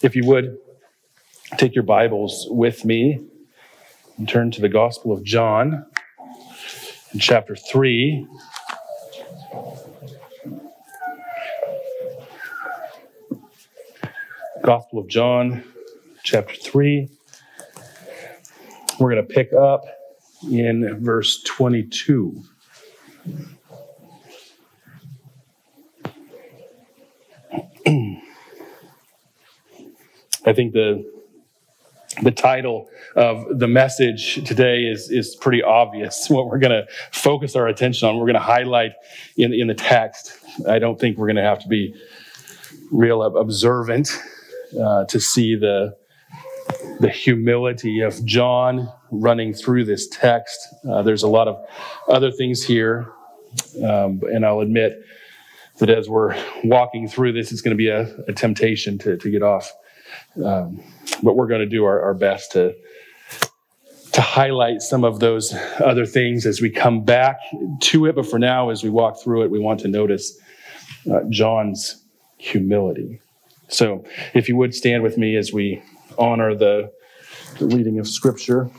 If you would, take your Bibles with me and turn to the Gospel of John in chapter 3. Gospel of John, chapter 3. We're going to pick up in verse 22. I think the the title of the message today is is pretty obvious. What we're going to focus our attention on, we're going to highlight in in the text. I don't think we're going to have to be real observant uh, to see the the humility of John running through this text. Uh, there's a lot of other things here, um, and I'll admit that as we're walking through this, it's going to be a, a temptation to, to get off um, but we're going to do our, our best to to highlight some of those other things as we come back to it. But for now, as we walk through it, we want to notice uh, John's humility. So, if you would stand with me as we honor the, the reading of Scripture.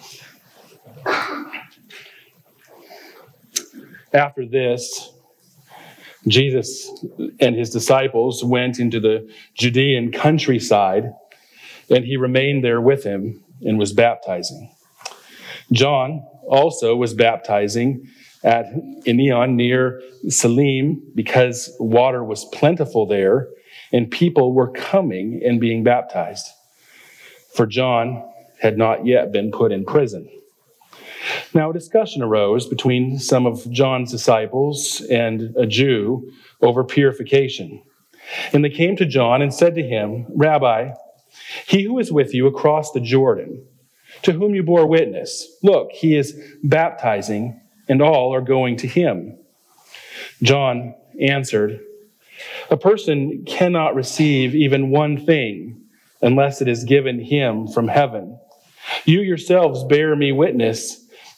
After this, Jesus and his disciples went into the Judean countryside and he remained there with him and was baptizing. John also was baptizing at Aenon near Salim because water was plentiful there and people were coming and being baptized. For John had not yet been put in prison. Now, a discussion arose between some of John's disciples and a Jew over purification. And they came to John and said to him, Rabbi, he who is with you across the Jordan, to whom you bore witness, look, he is baptizing, and all are going to him. John answered, A person cannot receive even one thing unless it is given him from heaven. You yourselves bear me witness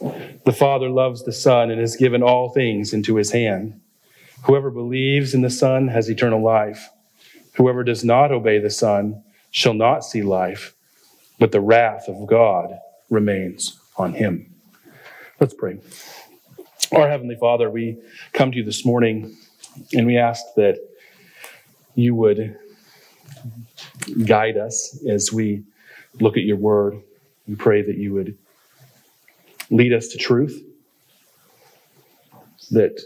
The Father loves the Son and has given all things into his hand. Whoever believes in the Son has eternal life. Whoever does not obey the Son shall not see life, but the wrath of God remains on him. Let's pray. Our Heavenly Father, we come to you this morning and we ask that you would guide us as we look at your word. We pray that you would lead us to truth, that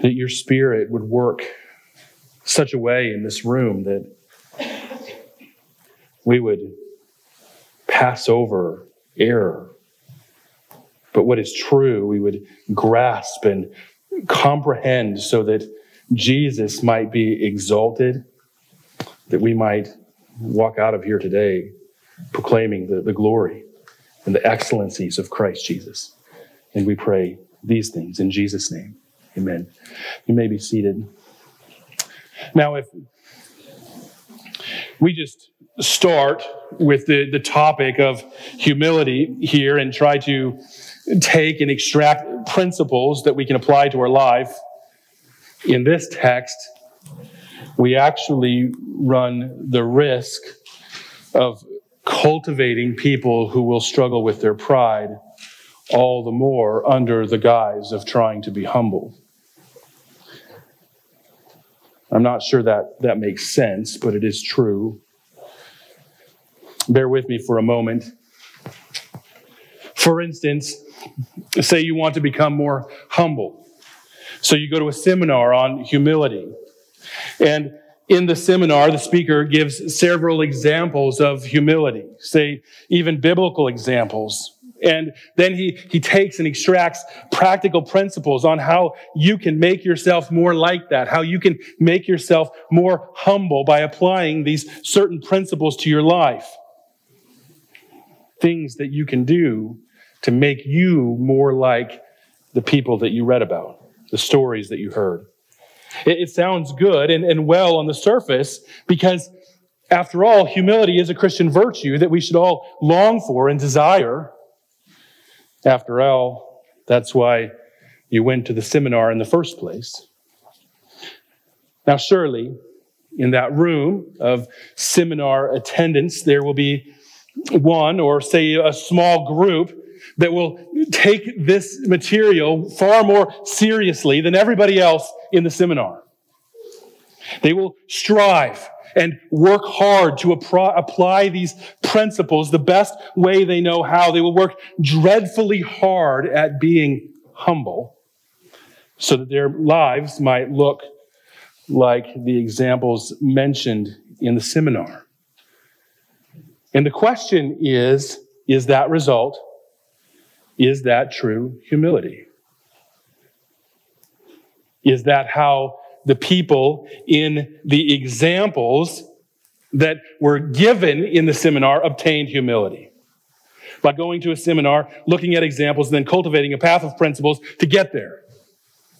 that your spirit would work such a way in this room that we would pass over error. But what is true, we would grasp and comprehend so that Jesus might be exalted, that we might walk out of here today proclaiming the, the glory and the excellencies of Christ Jesus. And we pray these things in Jesus' name. Amen. You may be seated. Now, if we just start with the, the topic of humility here and try to take and extract principles that we can apply to our life, in this text, we actually run the risk of cultivating people who will struggle with their pride all the more under the guise of trying to be humble. I'm not sure that that makes sense, but it is true. Bear with me for a moment. For instance, say you want to become more humble. So you go to a seminar on humility. And in the seminar, the speaker gives several examples of humility, say even biblical examples. And then he, he takes and extracts practical principles on how you can make yourself more like that, how you can make yourself more humble by applying these certain principles to your life. Things that you can do to make you more like the people that you read about, the stories that you heard. It, it sounds good and, and well on the surface because, after all, humility is a Christian virtue that we should all long for and desire. After all, that's why you went to the seminar in the first place. Now, surely, in that room of seminar attendance, there will be one or say a small group that will take this material far more seriously than everybody else in the seminar. They will strive and work hard to apply these principles the best way they know how. They will work dreadfully hard at being humble so that their lives might look like the examples mentioned in the seminar. And the question is, is that result is that true humility? Is that how the people in the examples that were given in the seminar obtained humility? By going to a seminar, looking at examples, and then cultivating a path of principles to get there.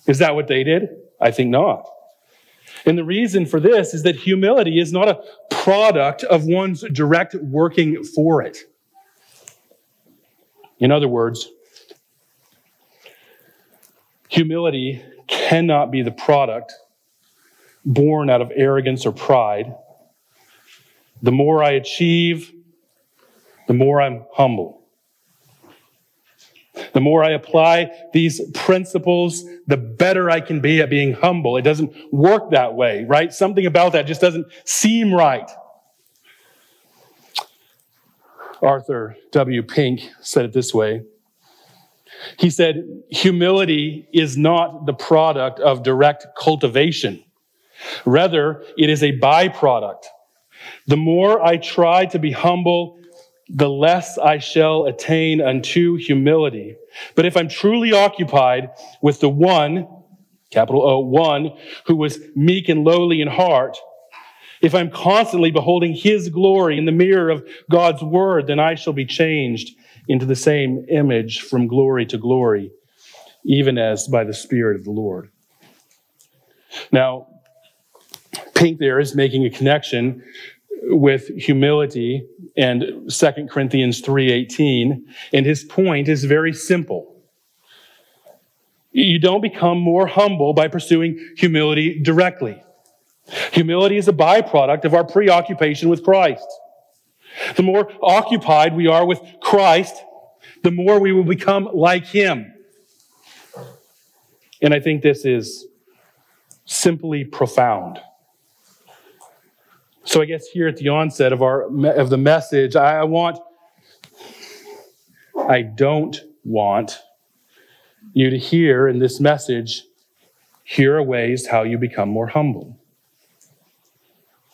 Is that what they did? I think not. And the reason for this is that humility is not a product of one's direct working for it. In other words, humility cannot be the product born out of arrogance or pride. The more I achieve, the more I'm humble. The more I apply these principles, the better I can be at being humble. It doesn't work that way, right? Something about that just doesn't seem right. Arthur W. Pink said it this way. He said, humility is not the product of direct cultivation. Rather, it is a byproduct. The more I try to be humble, the less I shall attain unto humility. But if I'm truly occupied with the one, capital O, one, who was meek and lowly in heart, if I'm constantly beholding his glory in the mirror of God's word, then I shall be changed into the same image from glory to glory, even as by the Spirit of the Lord. Now, Pink there is making a connection with humility and 2 Corinthians 3:18 and his point is very simple. You don't become more humble by pursuing humility directly. Humility is a byproduct of our preoccupation with Christ. The more occupied we are with Christ, the more we will become like Him. And I think this is simply profound. So I guess here at the onset of our of the message, I want I don't want you to hear in this message here are ways how you become more humble.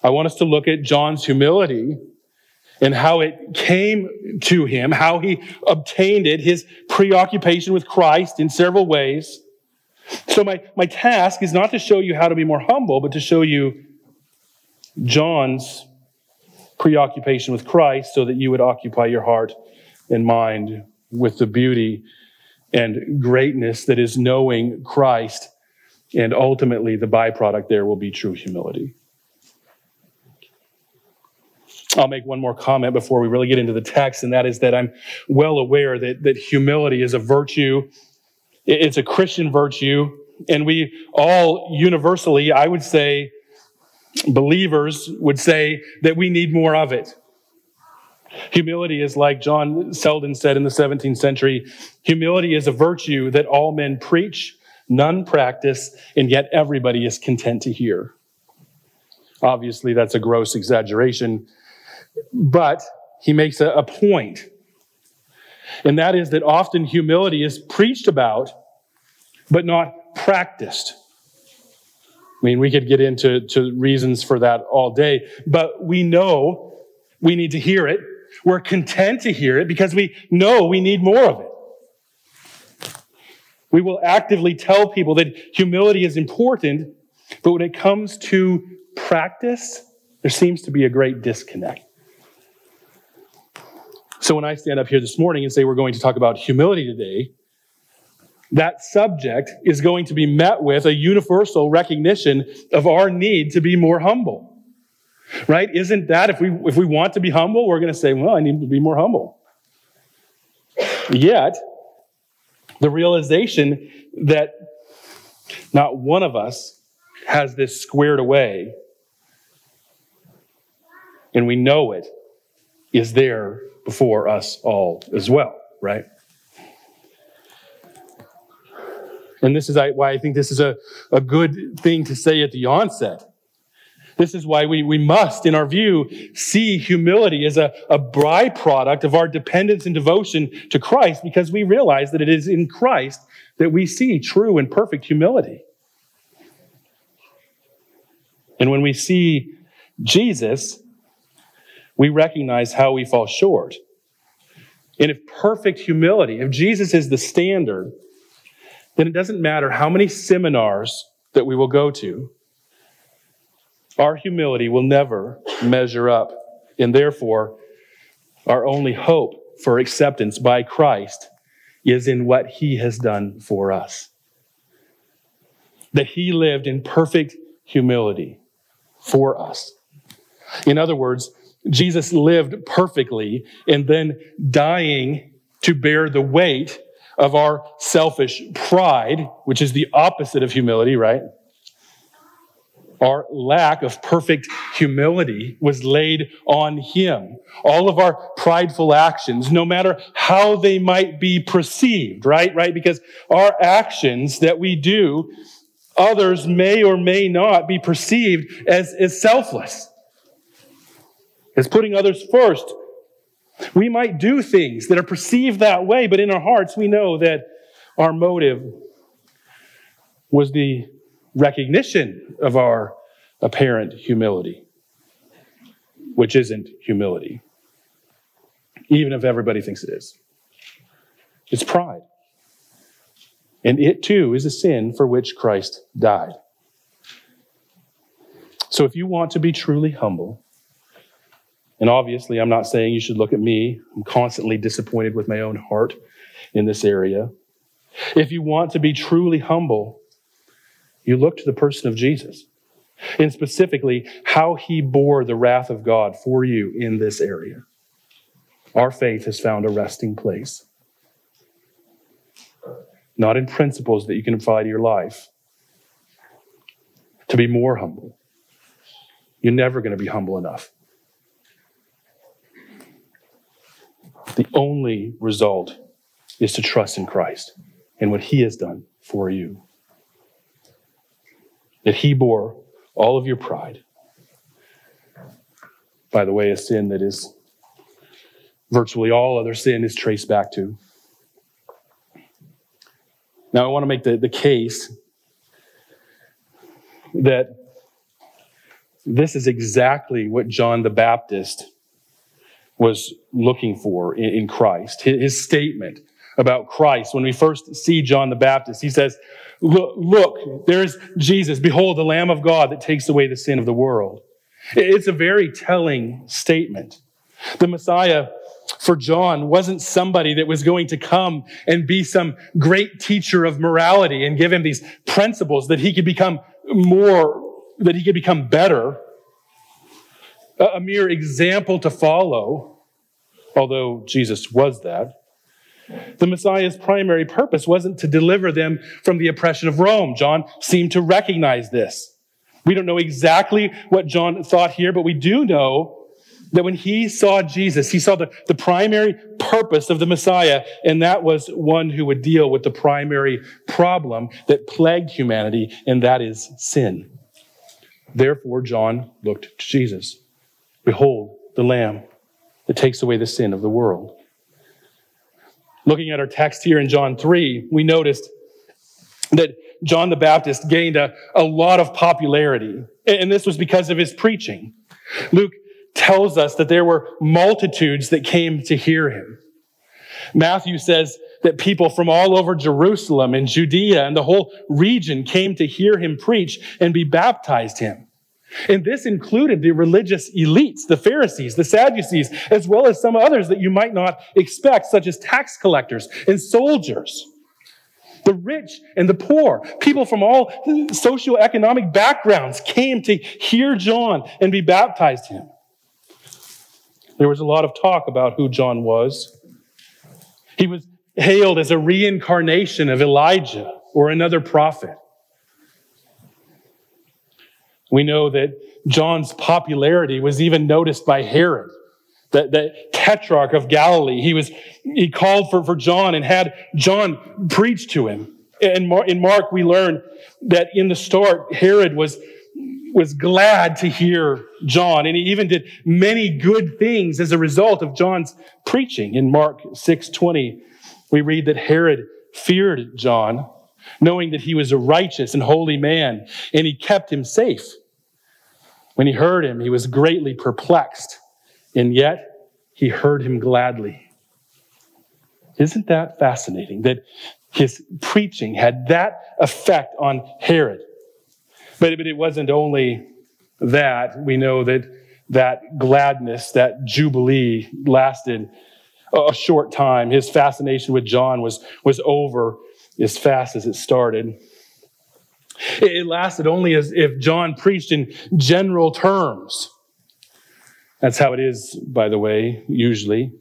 I want us to look at John's humility and how it came to him, how he obtained it, his preoccupation with Christ in several ways. So my, my task is not to show you how to be more humble, but to show you John's preoccupation with Christ so that you would occupy your heart and mind with the beauty and greatness that is knowing Christ. And ultimately, the byproduct there will be true humility. I'll make one more comment before we really get into the text, and that is that I'm well aware that, that humility is a virtue. It's a Christian virtue, and we all universally, I would say, believers would say that we need more of it. Humility is like John Selden said in the 17th century humility is a virtue that all men preach, none practice, and yet everybody is content to hear. Obviously, that's a gross exaggeration, but he makes a, a point. And that is that often humility is preached about, but not practiced. I mean, we could get into to reasons for that all day, but we know we need to hear it. We're content to hear it because we know we need more of it. We will actively tell people that humility is important, but when it comes to practice, there seems to be a great disconnect. So when I stand up here this morning and say we're going to talk about humility today, that subject is going to be met with a universal recognition of our need to be more humble. Right? Isn't that if we if we want to be humble, we're going to say, "Well, I need to be more humble." Yet, the realization that not one of us has this squared away and we know it is there before us all as well, right? And this is why I think this is a, a good thing to say at the onset. This is why we, we must, in our view, see humility as a, a byproduct of our dependence and devotion to Christ because we realize that it is in Christ that we see true and perfect humility. And when we see Jesus, we recognize how we fall short. And if perfect humility, if Jesus is the standard, then it doesn't matter how many seminars that we will go to. Our humility will never measure up. And therefore, our only hope for acceptance by Christ is in what he has done for us. That he lived in perfect humility for us. In other words, Jesus lived perfectly and then dying to bear the weight of our selfish pride, which is the opposite of humility, right? Our lack of perfect humility was laid on him. All of our prideful actions, no matter how they might be perceived, right? Right? Because our actions that we do, others may or may not be perceived as, as selfless, as putting others first we might do things that are perceived that way, but in our hearts, we know that our motive was the recognition of our apparent humility, which isn't humility, even if everybody thinks it is. It's pride. And it too is a sin for which Christ died. So if you want to be truly humble, and obviously, I'm not saying you should look at me. I'm constantly disappointed with my own heart in this area. If you want to be truly humble, you look to the person of Jesus and specifically how he bore the wrath of God for you in this area. Our faith has found a resting place, not in principles that you can apply to your life. To be more humble. You're never going to be humble enough. The only result is to trust in Christ and what He has done for you. That He bore all of your pride. By the way, a sin that is virtually all other sin is traced back to. Now, I want to make the, the case that this is exactly what John the Baptist was looking for in, in Christ. His, his, statement about Christ, when we first see John the Baptist, he says, look, look, there's Jesus. Behold, the Lamb of God that takes away the sin of the world. It's a very telling statement. The Messiah for John wasn't somebody that was going to come and be some great teacher of morality and give him these principles that he could become more, that he could become better a mere example to follow, although Jesus was that. The Messiah's primary purpose wasn't to deliver them from the oppression of Rome. John seemed to recognize this. We don't know exactly what John thought here, but we do know that when he saw Jesus, he saw the, the primary purpose of the Messiah, and that was one who would deal with the primary problem that plagued humanity, and that is sin. Therefore, John looked to Jesus. Behold, the Lamb that takes away the sin of the world. Looking at our text here in John 3, we noticed that John the Baptist gained a, a lot of popularity, and this was because of his preaching. Luke tells us that there were multitudes that came to hear him. Matthew says that people from all over Jerusalem and Judea and the whole region came to hear him preach and be baptized him. And this included the religious elites, the Pharisees, the Sadducees, as well as some others that you might not expect, such as tax collectors and soldiers. The rich and the poor, people from all socioeconomic backgrounds came to hear John and be baptized him. There was a lot of talk about who John was. He was hailed as a reincarnation of Elijah or another prophet. We know that John's popularity was even noticed by Herod, the, the tetrarch of Galilee. He was, he called for, for John and had John preach to him. And in Mark, we learn that in the start, Herod was, was glad to hear John, and he even did many good things as a result of John's preaching. In Mark 6:20, we read that Herod feared John, knowing that he was a righteous and holy man, and he kept him safe. When he heard him, he was greatly perplexed, and yet he heard him gladly. Isn't that fascinating that his preaching had that effect on Herod? But, but it wasn't only that. We know that that gladness, that jubilee lasted a short time. His fascination with John was, was over as fast as it started. It lasted only as if John preached in general terms. That's how it is, by the way, usually.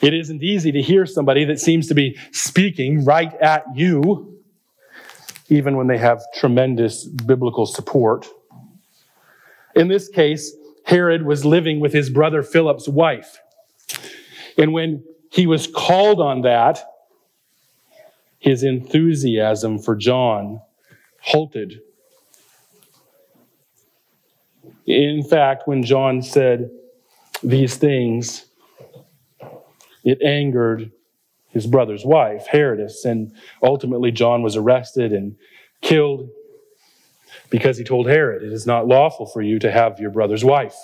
It isn't easy to hear somebody that seems to be speaking right at you, even when they have tremendous biblical support. In this case, Herod was living with his brother Philip's wife. And when he was called on that, his enthusiasm for John halted. In fact, when John said these things, it angered his brother's wife, Herodias, and ultimately John was arrested and killed because he told Herod, It is not lawful for you to have your brother's wife.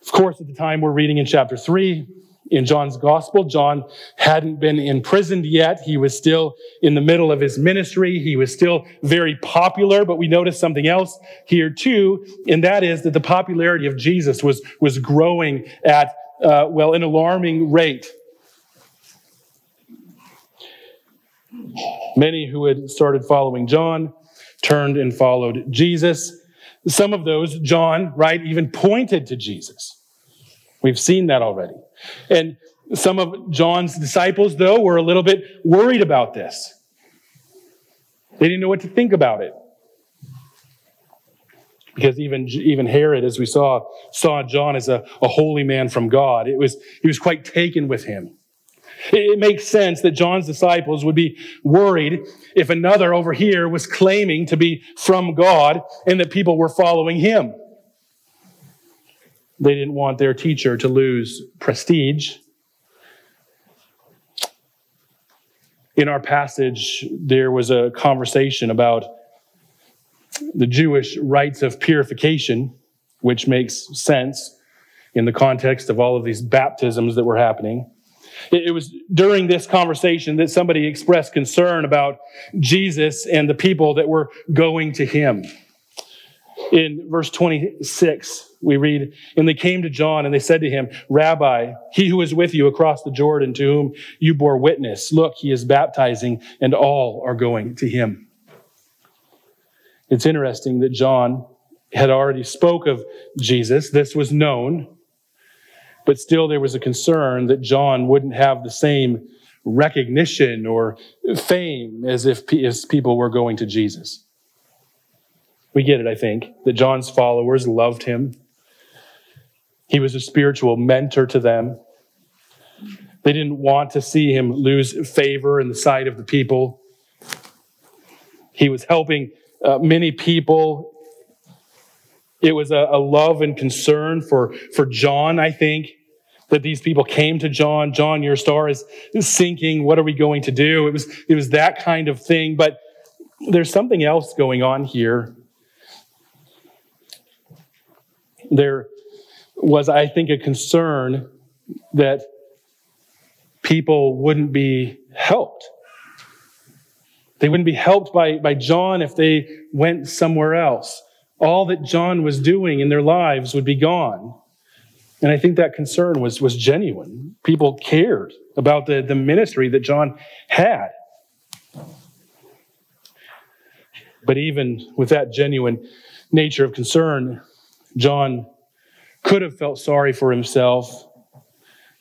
Of course, at the time we're reading in chapter 3, in John's gospel. John hadn't been imprisoned yet. He was still in the middle of his ministry. He was still very popular, but we notice something else here too, and that is that the popularity of Jesus was, was growing at, uh, well, an alarming rate. Many who had started following John turned and followed Jesus. Some of those, John, right, even pointed to Jesus. We've seen that already. And some of John's disciples, though, were a little bit worried about this. They didn't know what to think about it. Because even, even Herod, as we saw, saw John as a, a holy man from God. It was, he was quite taken with him. It makes sense that John's disciples would be worried if another over here was claiming to be from God and that people were following him. They didn't want their teacher to lose prestige. In our passage, there was a conversation about the Jewish rites of purification, which makes sense in the context of all of these baptisms that were happening. It was during this conversation that somebody expressed concern about Jesus and the people that were going to him. In verse 26, we read, And they came to John and they said to him, Rabbi, he who is with you across the Jordan, to whom you bore witness, look, he is baptizing, and all are going to him. It's interesting that John had already spoke of Jesus. This was known, but still there was a concern that John wouldn't have the same recognition or fame as if as people were going to Jesus. We get it, I think, that John's followers loved him. He was a spiritual mentor to them. They didn't want to see him lose favor in the sight of the people. He was helping uh, many people. It was a, a love and concern for, for John, I think, that these people came to John. John, your star is, sinking. What are we going to do? It was, it was that kind of thing. But there's something else going on here. There was, I think, a concern that people wouldn't be helped. They wouldn't be helped by, by John if they went somewhere else. All that John was doing in their lives would be gone. And I think that concern was, was genuine. People cared about the, the ministry that John had. But even with that genuine nature of concern, John could have felt sorry for himself,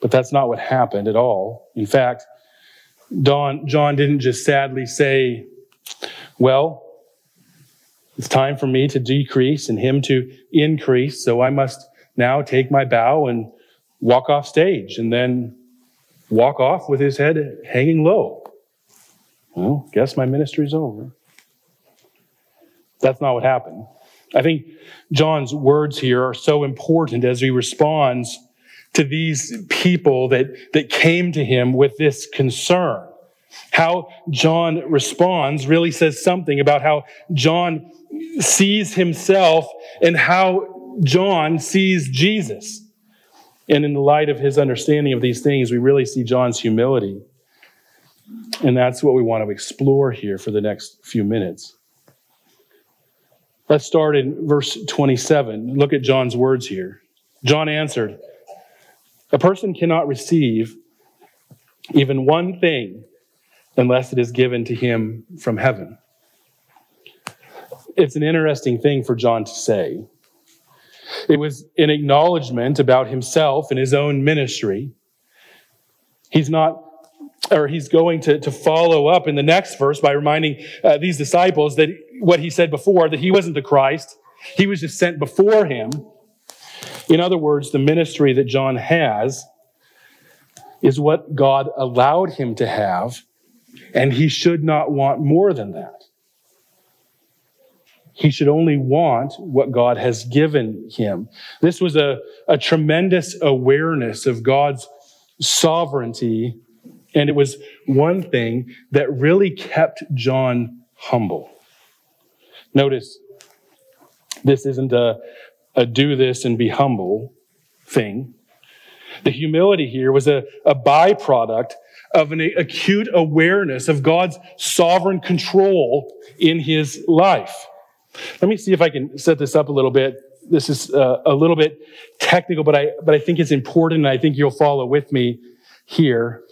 but that's not what happened at all. In fact, Don, John didn't just sadly say, Well, it's time for me to decrease and him to increase, so I must now take my bow and walk off stage and then walk off with his head hanging low. Well, guess my ministry's over. That's not what happened. I think John's words here are so important as he responds to these people that, that came to him with this concern. How John responds really says something about how John sees himself and how John sees Jesus. And in the light of his understanding of these things, we really see John's humility. And that's what we want to explore here for the next few minutes. Let's start in verse 27. Look at John's words here. John answered, A person cannot receive even one thing unless it is given to him from heaven. It's an interesting thing for John to say. It was an acknowledgement about himself and his own ministry. He's not or he's going to, to follow up in the next verse by reminding uh, these disciples that what he said before, that he wasn't the Christ. He was just sent before him. In other words, the ministry that John has is what God allowed him to have, and he should not want more than that. He should only want what God has given him. This was a, a tremendous awareness of God's sovereignty and it was one thing that really kept John humble. Notice, this isn't a, a do this and be humble thing. The humility here was a, a byproduct of an acute awareness of God's sovereign control in his life. Let me see if I can set this up a little bit. This is uh, a little bit technical, but I, but I think it's important and I think you'll follow with me here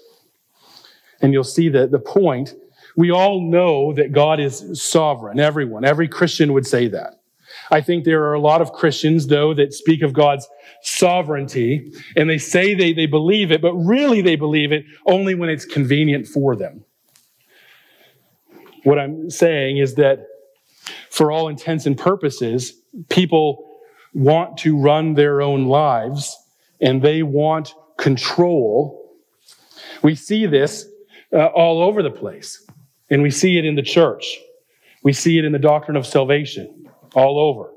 and you'll see that the point. We all know that God is sovereign. Everyone, every Christian would say that. I think there are a lot of Christians, though, that speak of God's sovereignty and they say they, they believe it, but really they believe it only when it's convenient for them. What I'm saying is that for all intents and purposes, people want to run their own lives and they want control. We see this uh, all over the place. And we see it in the church. We see it in the doctrine of salvation all over.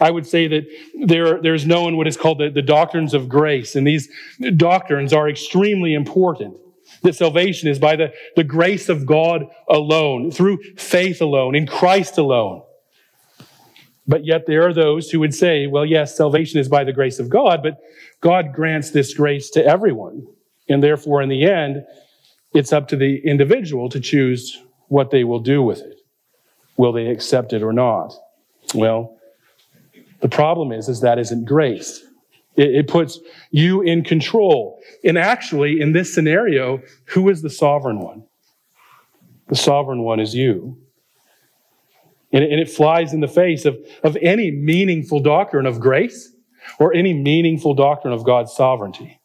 I would say that there, there's known what is called the, the doctrines of grace, and these doctrines are extremely important. That salvation is by the, the grace of God alone, through faith alone, in Christ alone. But yet there are those who would say, well, yes, salvation is by the grace of God, but God grants this grace to everyone. And therefore, in the end, it's up to the individual to choose what they will do with it. Will they accept it or not? Well, the problem is, is that isn't grace. It, it puts you in control. And actually, in this scenario, who is the sovereign one? The sovereign one is you. And it, and it flies in the face of, of any meaningful doctrine of grace or any meaningful doctrine of God's sovereignty.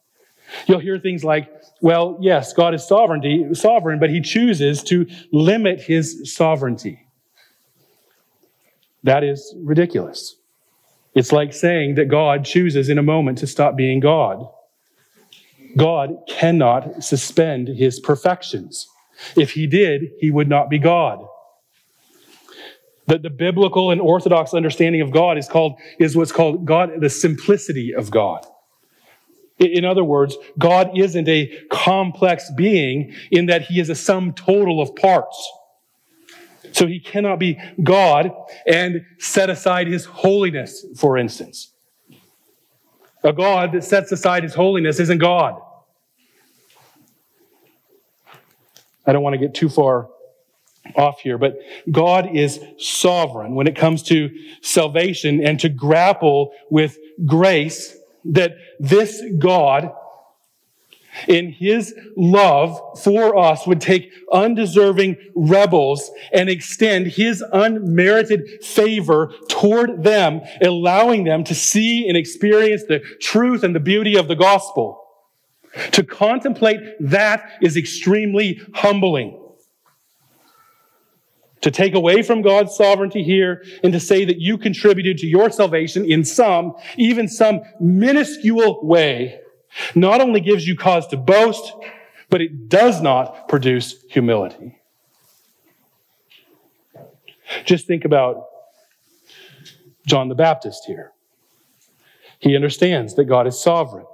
You'll hear things like, well, yes, God is sovereignty, sovereign, but he chooses to limit his sovereignty. That is ridiculous. It's like saying that God chooses in a moment to stop being God. God cannot suspend his perfections. If he did, he would not be God. That the biblical and orthodox understanding of God is called, is what's called God, the simplicity of God. In other words, God isn't a complex being in that he is a sum total of parts. So he cannot be God and set aside his holiness, for instance. A God that sets aside his holiness isn't God. I don't want to get too far off here, but God is sovereign when it comes to salvation and to grapple with grace that this God in his love for us would take undeserving rebels and extend his unmerited favor toward them, allowing them to see and experience the truth and the beauty of the gospel. To contemplate that is extremely humbling. To take away from God's sovereignty here and to say that you contributed to your salvation in some, even some minuscule way, not only gives you cause to boast, but it does not produce humility. Just think about John the Baptist here. He understands that God is sovereign,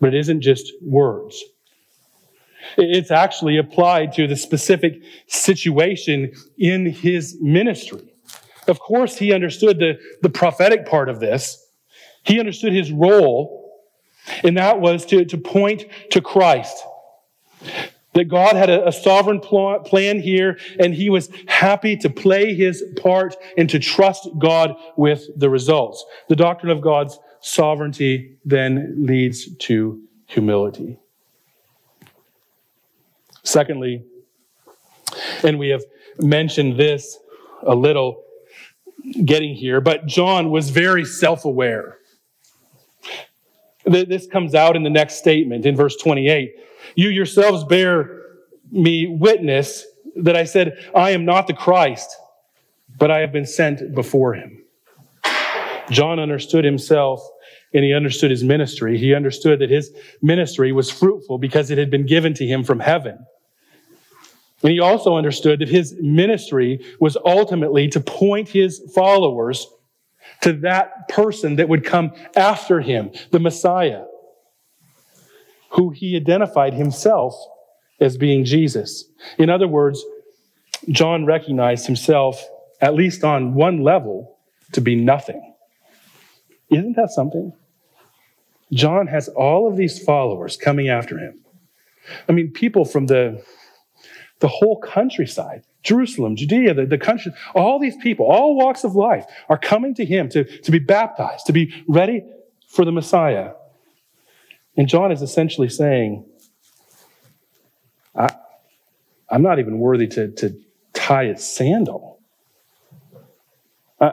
but it isn't just words. It's actually applied to the specific situation in his ministry. Of course, he understood the, the prophetic part of this. He understood his role, and that was to, to point to Christ. That God had a, a sovereign pl- plan here, and he was happy to play his part and to trust God with the results. The doctrine of God's sovereignty then leads to humility. Secondly, and we have mentioned this a little getting here, but John was very self aware. This comes out in the next statement in verse 28. You yourselves bear me witness that I said, I am not the Christ, but I have been sent before him. John understood himself and he understood his ministry. He understood that his ministry was fruitful because it had been given to him from heaven. And he also understood that his ministry was ultimately to point his followers to that person that would come after him, the Messiah, who he identified himself as being Jesus. In other words, John recognized himself, at least on one level, to be nothing. Isn't that something? John has all of these followers coming after him. I mean, people from the the whole countryside, Jerusalem, Judea, the, the country, all these people, all walks of life are coming to him to, to be baptized, to be ready for the Messiah. And John is essentially saying, I, I'm not even worthy to, to tie a sandal. I,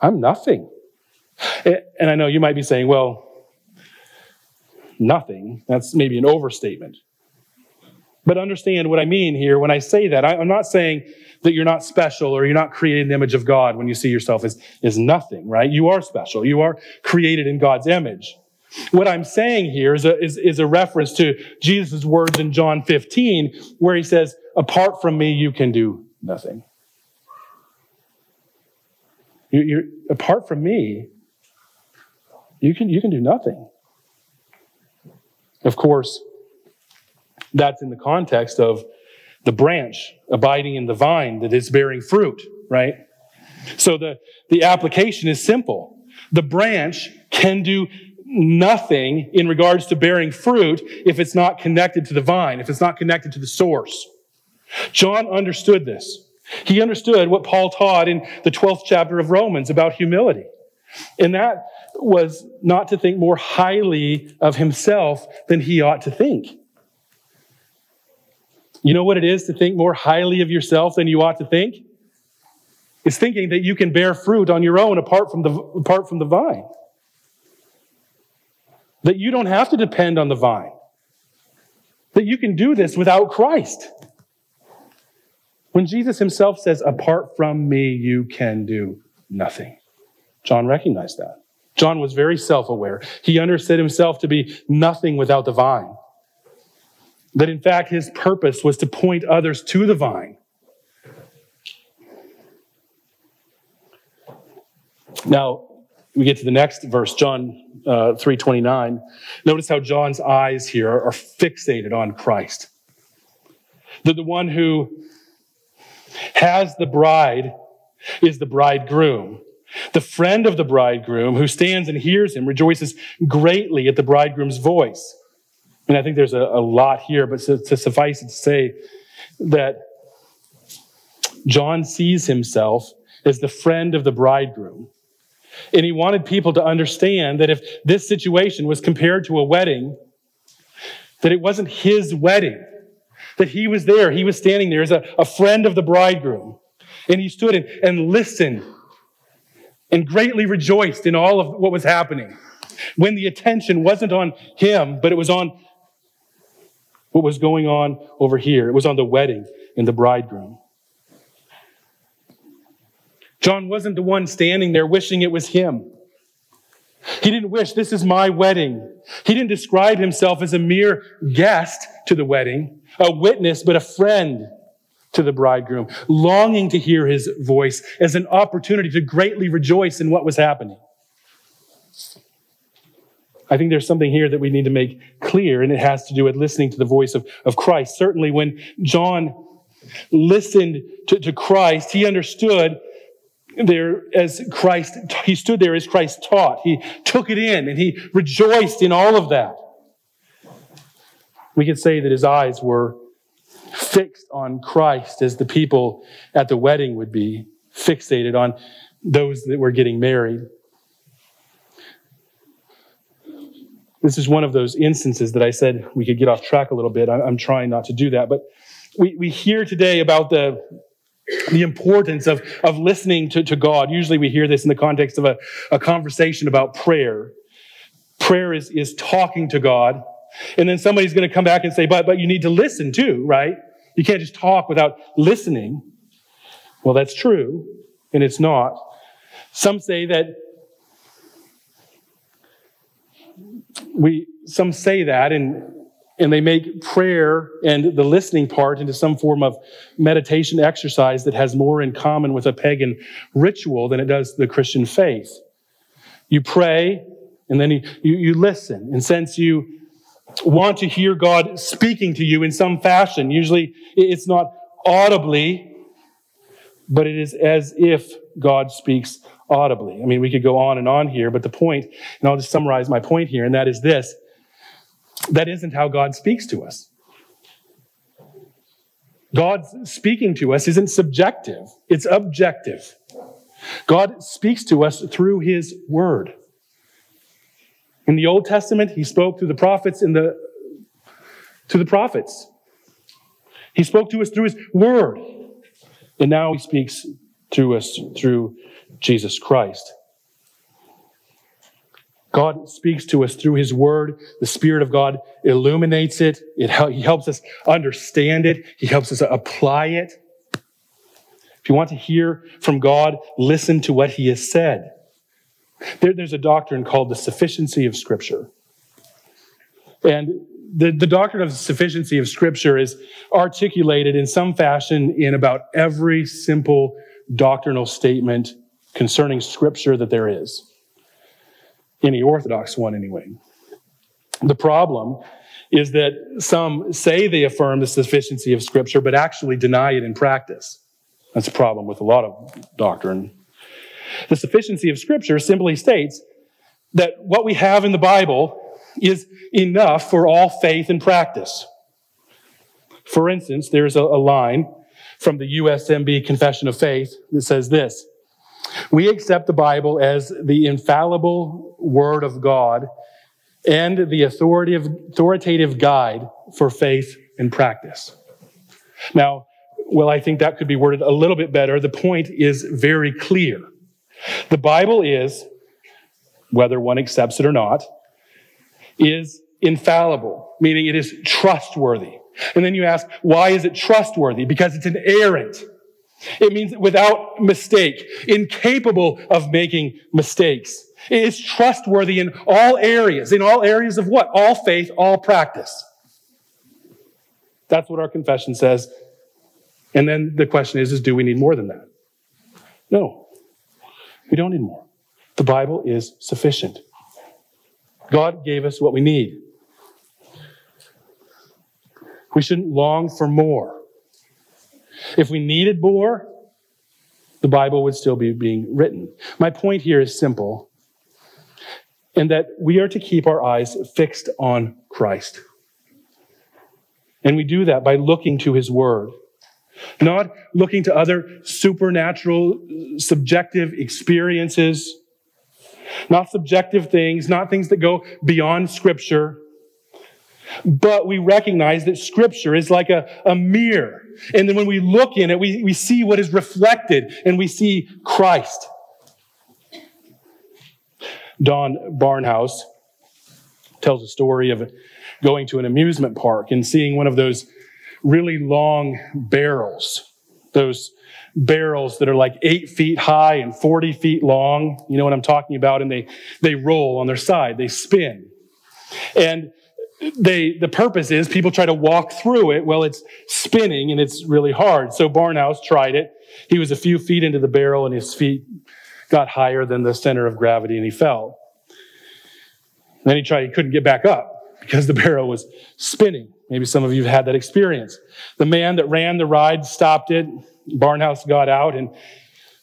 I'm nothing. And I know you might be saying, well, nothing. That's maybe an overstatement. But understand what I mean here when I say that. I, am not saying that you're not special or you're not created in the image of God when you see yourself as, as nothing, right? You are special. You are created in God's image. What I'm saying here is a, is, is a reference to Jesus' words in John 15, where he says, apart from me, you can do nothing. You, you're, apart from me, you can, you can do nothing. Of course, that's in the context of the branch abiding in the vine that is bearing fruit, right? So the, the application is simple. The branch can do nothing in regards to bearing fruit if it's not connected to the vine, if it's not connected to the source. John understood this. He understood what Paul taught in the 12th chapter of Romans about humility. And that was not to think more highly of himself than he ought to think. You know what it is to think more highly of yourself than you ought to think? It's thinking that you can bear fruit on your own apart from the, apart from the vine. That you don't have to depend on the vine. That you can do this without Christ. When Jesus himself says, Apart from me, you can do nothing. John recognized that. John was very self aware. He understood himself to be nothing without the vine that in fact his purpose was to point others to the vine. Now, we get to the next verse, John uh, 3.29. Notice how John's eyes here are fixated on Christ. That the one who has the bride is the bridegroom. The friend of the bridegroom who stands and hears him rejoices greatly at the bridegroom's voice. And I think there's a, a lot here, but to, to suffice it to say that John sees himself as the friend of the bridegroom. And he wanted people to understand that if this situation was compared to a wedding, that it wasn't his wedding, that he was there. He was standing there as a, a friend of the bridegroom. And he stood and, and listened and greatly rejoiced in all of what was happening. When the attention wasn't on him, but it was on what was going on over here. It was on the wedding and the bridegroom. John wasn't the one standing there wishing it was him. He didn't wish, this is my wedding. He didn't describe himself as a mere guest to the wedding, a witness, but a friend to the bridegroom, longing to hear his voice as an opportunity to greatly rejoice in what was happening. I think there's something here that we need to make clear, and it has to do with listening to the voice of, of Christ. Certainly, when John listened to, to Christ, he understood there as Christ, he stood there as Christ taught. He took it in and he rejoiced in all of that. We could say that his eyes were fixed on Christ as the people at the wedding would be fixated on those that were getting married. This is one of those instances that I said we could get off track a little bit. I'm trying not to do that. But we, we hear today about the the importance of, of listening to, to God. Usually we hear this in the context of a, a conversation about prayer. Prayer is, is talking to God. And then somebody's going to come back and say, but, but you need to listen too, right? You can't just talk without listening. Well, that's true, and it's not. Some say that we, some say that, and and they make prayer and the listening part into some form of meditation exercise that has more in common with a pagan ritual than it does the Christian faith. You pray and then you, you, you listen. And since you want to hear God speaking to you in some fashion, usually it's not audibly, but it is as if God speaks audibly. I mean, we could go on and on here, but the point, and I'll just summarize my point here, and that is this that isn't how God speaks to us. God speaking to us isn't subjective, it's objective. God speaks to us through his word. In the Old Testament, he spoke through the prophets in the to the prophets. He spoke to us through his word. And now he speaks to us through Jesus Christ. God speaks to us through His Word. The Spirit of God illuminates it. it. He helps us understand it. He helps us apply it. If you want to hear from God, listen to what He has said. There, there's a doctrine called the sufficiency of Scripture. And the, the doctrine of sufficiency of Scripture is articulated in some fashion in about every simple doctrinal statement concerning Scripture that there is any Orthodox one anyway. The problem is that some say they affirm the sufficiency of Scripture, but actually deny it in practice. That's a problem with a lot of doctrine. The sufficiency of Scripture simply states that what we have in the Bible is enough for all faith and practice. For instance, there's a, a line from the USMB Confession of Faith that says this we accept the Bible as the infallible Word of God and the authoritative, guide for faith and practice. Now, well, I think that could be worded a little bit better. The point is very clear. The Bible is, whether one accepts it or not, is infallible, meaning it is trustworthy. And then you ask, why is it trustworthy? Because it's inerrant. It means without mistake, incapable of making mistakes. It is trustworthy in all areas. In all areas of what? All faith, all practice. That's what our confession says. And then the question is, is do we need more than that? No. We don't need more. The Bible is sufficient. God gave us what we need. We shouldn't long for more. If we needed more, the Bible would still be being written. My point here is simple, in that we are to keep our eyes fixed on Christ. And we do that by looking to his word, not looking to other supernatural, subjective experiences, not subjective things, not things that go beyond scripture. But we recognize that scripture is like a, a mirror. And then when we look in it, we, we see what is reflected and we see Christ. Don Barnhouse tells a story of going to an amusement park and seeing one of those really long barrels, those barrels that are like eight feet high and 40 feet long. You know what I'm talking about? And they, they roll on their side, they spin. And they, the purpose is people try to walk through it. Well, it's spinning and it's really hard. So Barnhouse tried it. He was a few feet into the barrel and his feet got higher than the center of gravity and he fell. Then he tried, he couldn't get back up because the barrel was spinning. Maybe some of you have had that experience. The man that ran the ride stopped it. Barnhouse got out and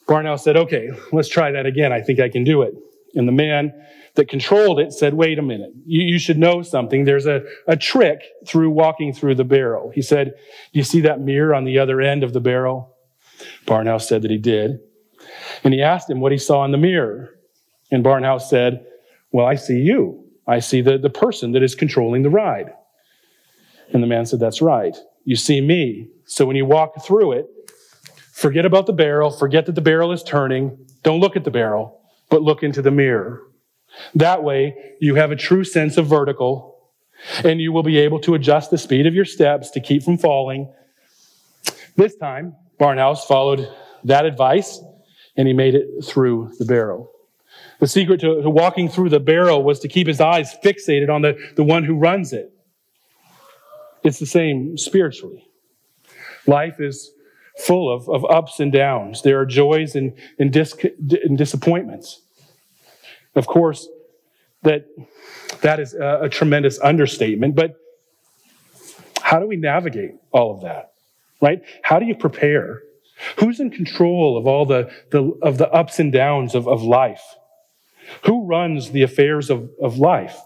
Barnhouse said, okay, let's try that again. I think I can do it. And the man that controlled it said, wait a minute, you, you should know something. There's a, a trick through walking through the barrel. He said, you see that mirror on the other end of the barrel? Barnhouse said that he did. And he asked him what he saw in the mirror. And Barnhouse said, well, I see you. I see the, the person that is controlling the ride. And the man said, That's right. You see me. So when you walk through it, forget about the barrel, forget that the barrel is turning. Don't look at the barrel, but look into the mirror. That way, you have a true sense of vertical, and you will be able to adjust the speed of your steps to keep from falling. This time, Barnhouse followed that advice, and he made it through the barrel. The secret to, to walking through the barrel was to keep his eyes fixated on the, the one who runs it. It's the same spiritually. Life is full of, of ups and downs. There are joys and, and, dis, and disappointments. Of course, that, that is a, a tremendous understatement, but how do we navigate all of that? Right? How do you prepare? Who's in control of all the, the, of the ups and downs of, of life? Who runs the affairs of, of life?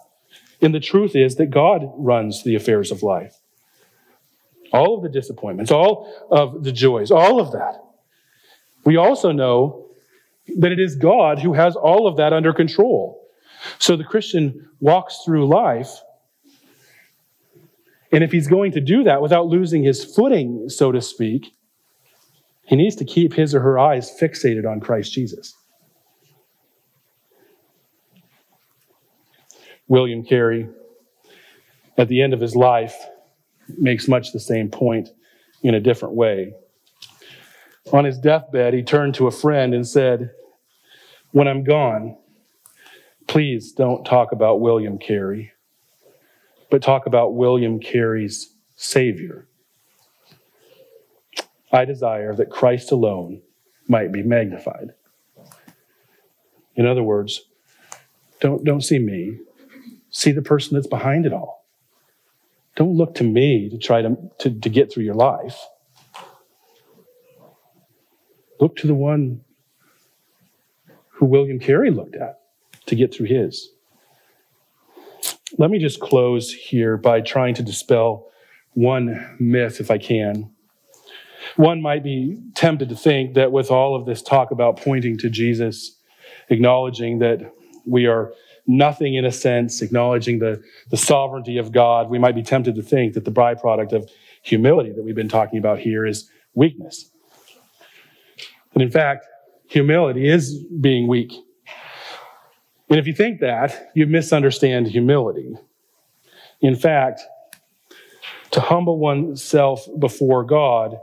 And the truth is that God runs the affairs of life. All of the disappointments, all of the joys, all of that. We also know that it is God who has all of that under control. So the Christian walks through life, and if he's going to do that without losing his footing, so to speak, he needs to keep his or her eyes fixated on Christ Jesus. William Carey, at the end of his life, makes much the same point in a different way. On his deathbed, he turned to a friend and said, When I'm gone, please don't talk about William Carey, but talk about William Carey's Savior. I desire that Christ alone might be magnified. In other words, don't, don't see me, See the person that's behind it all. Don't look to me to try to, to, to get through your life. Look to the one who William Carey looked at to get through his. Let me just close here by trying to dispel one myth, if I can. One might be tempted to think that with all of this talk about pointing to Jesus, acknowledging that we are nothing in a sense, acknowledging the, the sovereignty of God, we might be tempted to think that the byproduct of humility that we've been talking about here is weakness. But in fact, humility is being weak. And if you think that, you misunderstand humility. In fact, to humble oneself before God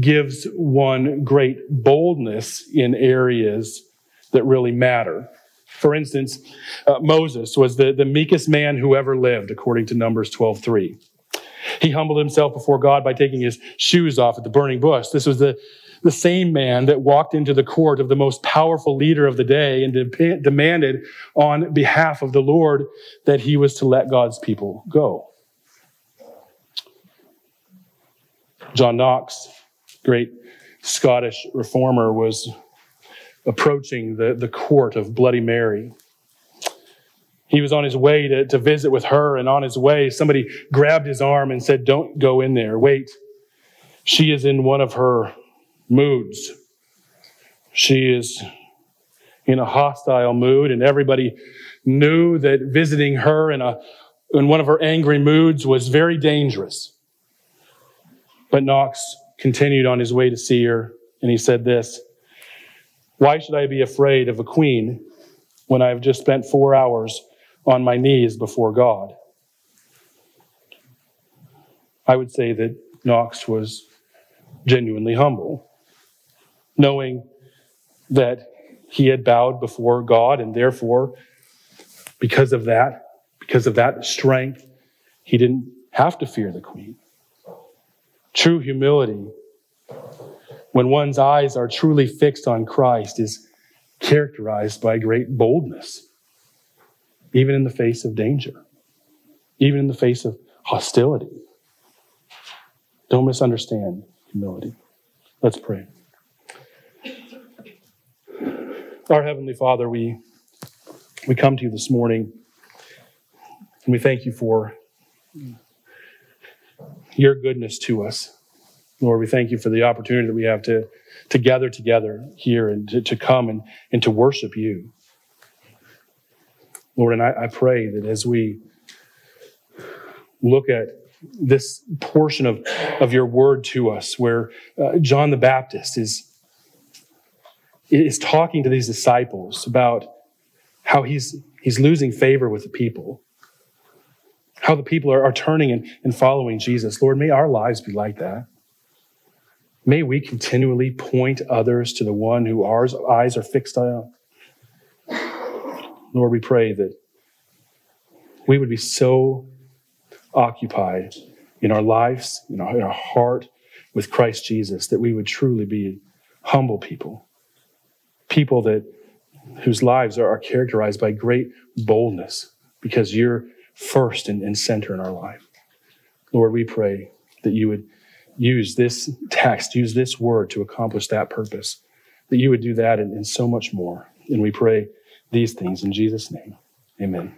gives one great boldness in areas that really matter. For instance, uh, Moses was the, the meekest man who ever lived, according to Numbers 12:3. He humbled himself before God by taking his shoes off at the burning bush. This was the, the same man that walked into the court of the most powerful leader of the day and de- demanded on behalf of the Lord that he was to let God's people go. John Knox, great Scottish reformer, was approaching the, the court of Bloody Mary. He was on his way to, to visit with her, and on his way, somebody grabbed his arm and said, Don't go in there. Wait. She is in one of her moods. She is in a hostile mood, and everybody knew that visiting her in, a, in one of her angry moods was very dangerous. But Knox continued on his way to see her, and he said this Why should I be afraid of a queen when I have just spent four hours on my knees before God? I would say that Knox was genuinely humble, knowing that he had bowed before God, and therefore, because of that, because of that strength, he didn't have to fear the queen. True humility, when one's eyes are truly fixed on Christ, is characterized by great boldness, even in the face of danger, even in the face of hostility. Don't misunderstand humility. Let's pray. Our Heavenly Father, we, we come to you this morning and we thank you for your goodness to us. Lord, we thank you for the opportunity that we have to, to gather together here and to, to come and, and to worship you. Lord, and I, I pray that as we look at this portion of, of your word to us where uh, John the Baptist is, is talking to these disciples about how he's, he's losing favor with the people how the people are, are turning and, and following Jesus. Lord, may our lives be like that. May we continually point others to the one who our eyes are fixed on. Lord, we pray that we would be so occupied in our lives, in our, in our heart with Christ Jesus, that we would truly be humble people, people that whose lives are, are characterized by great boldness because you're first and, and center in our life. Lord, we pray that you would use this text, use this word to accomplish that purpose, that you would do that and, and so much more. And we pray these things in Jesus' name. Amen.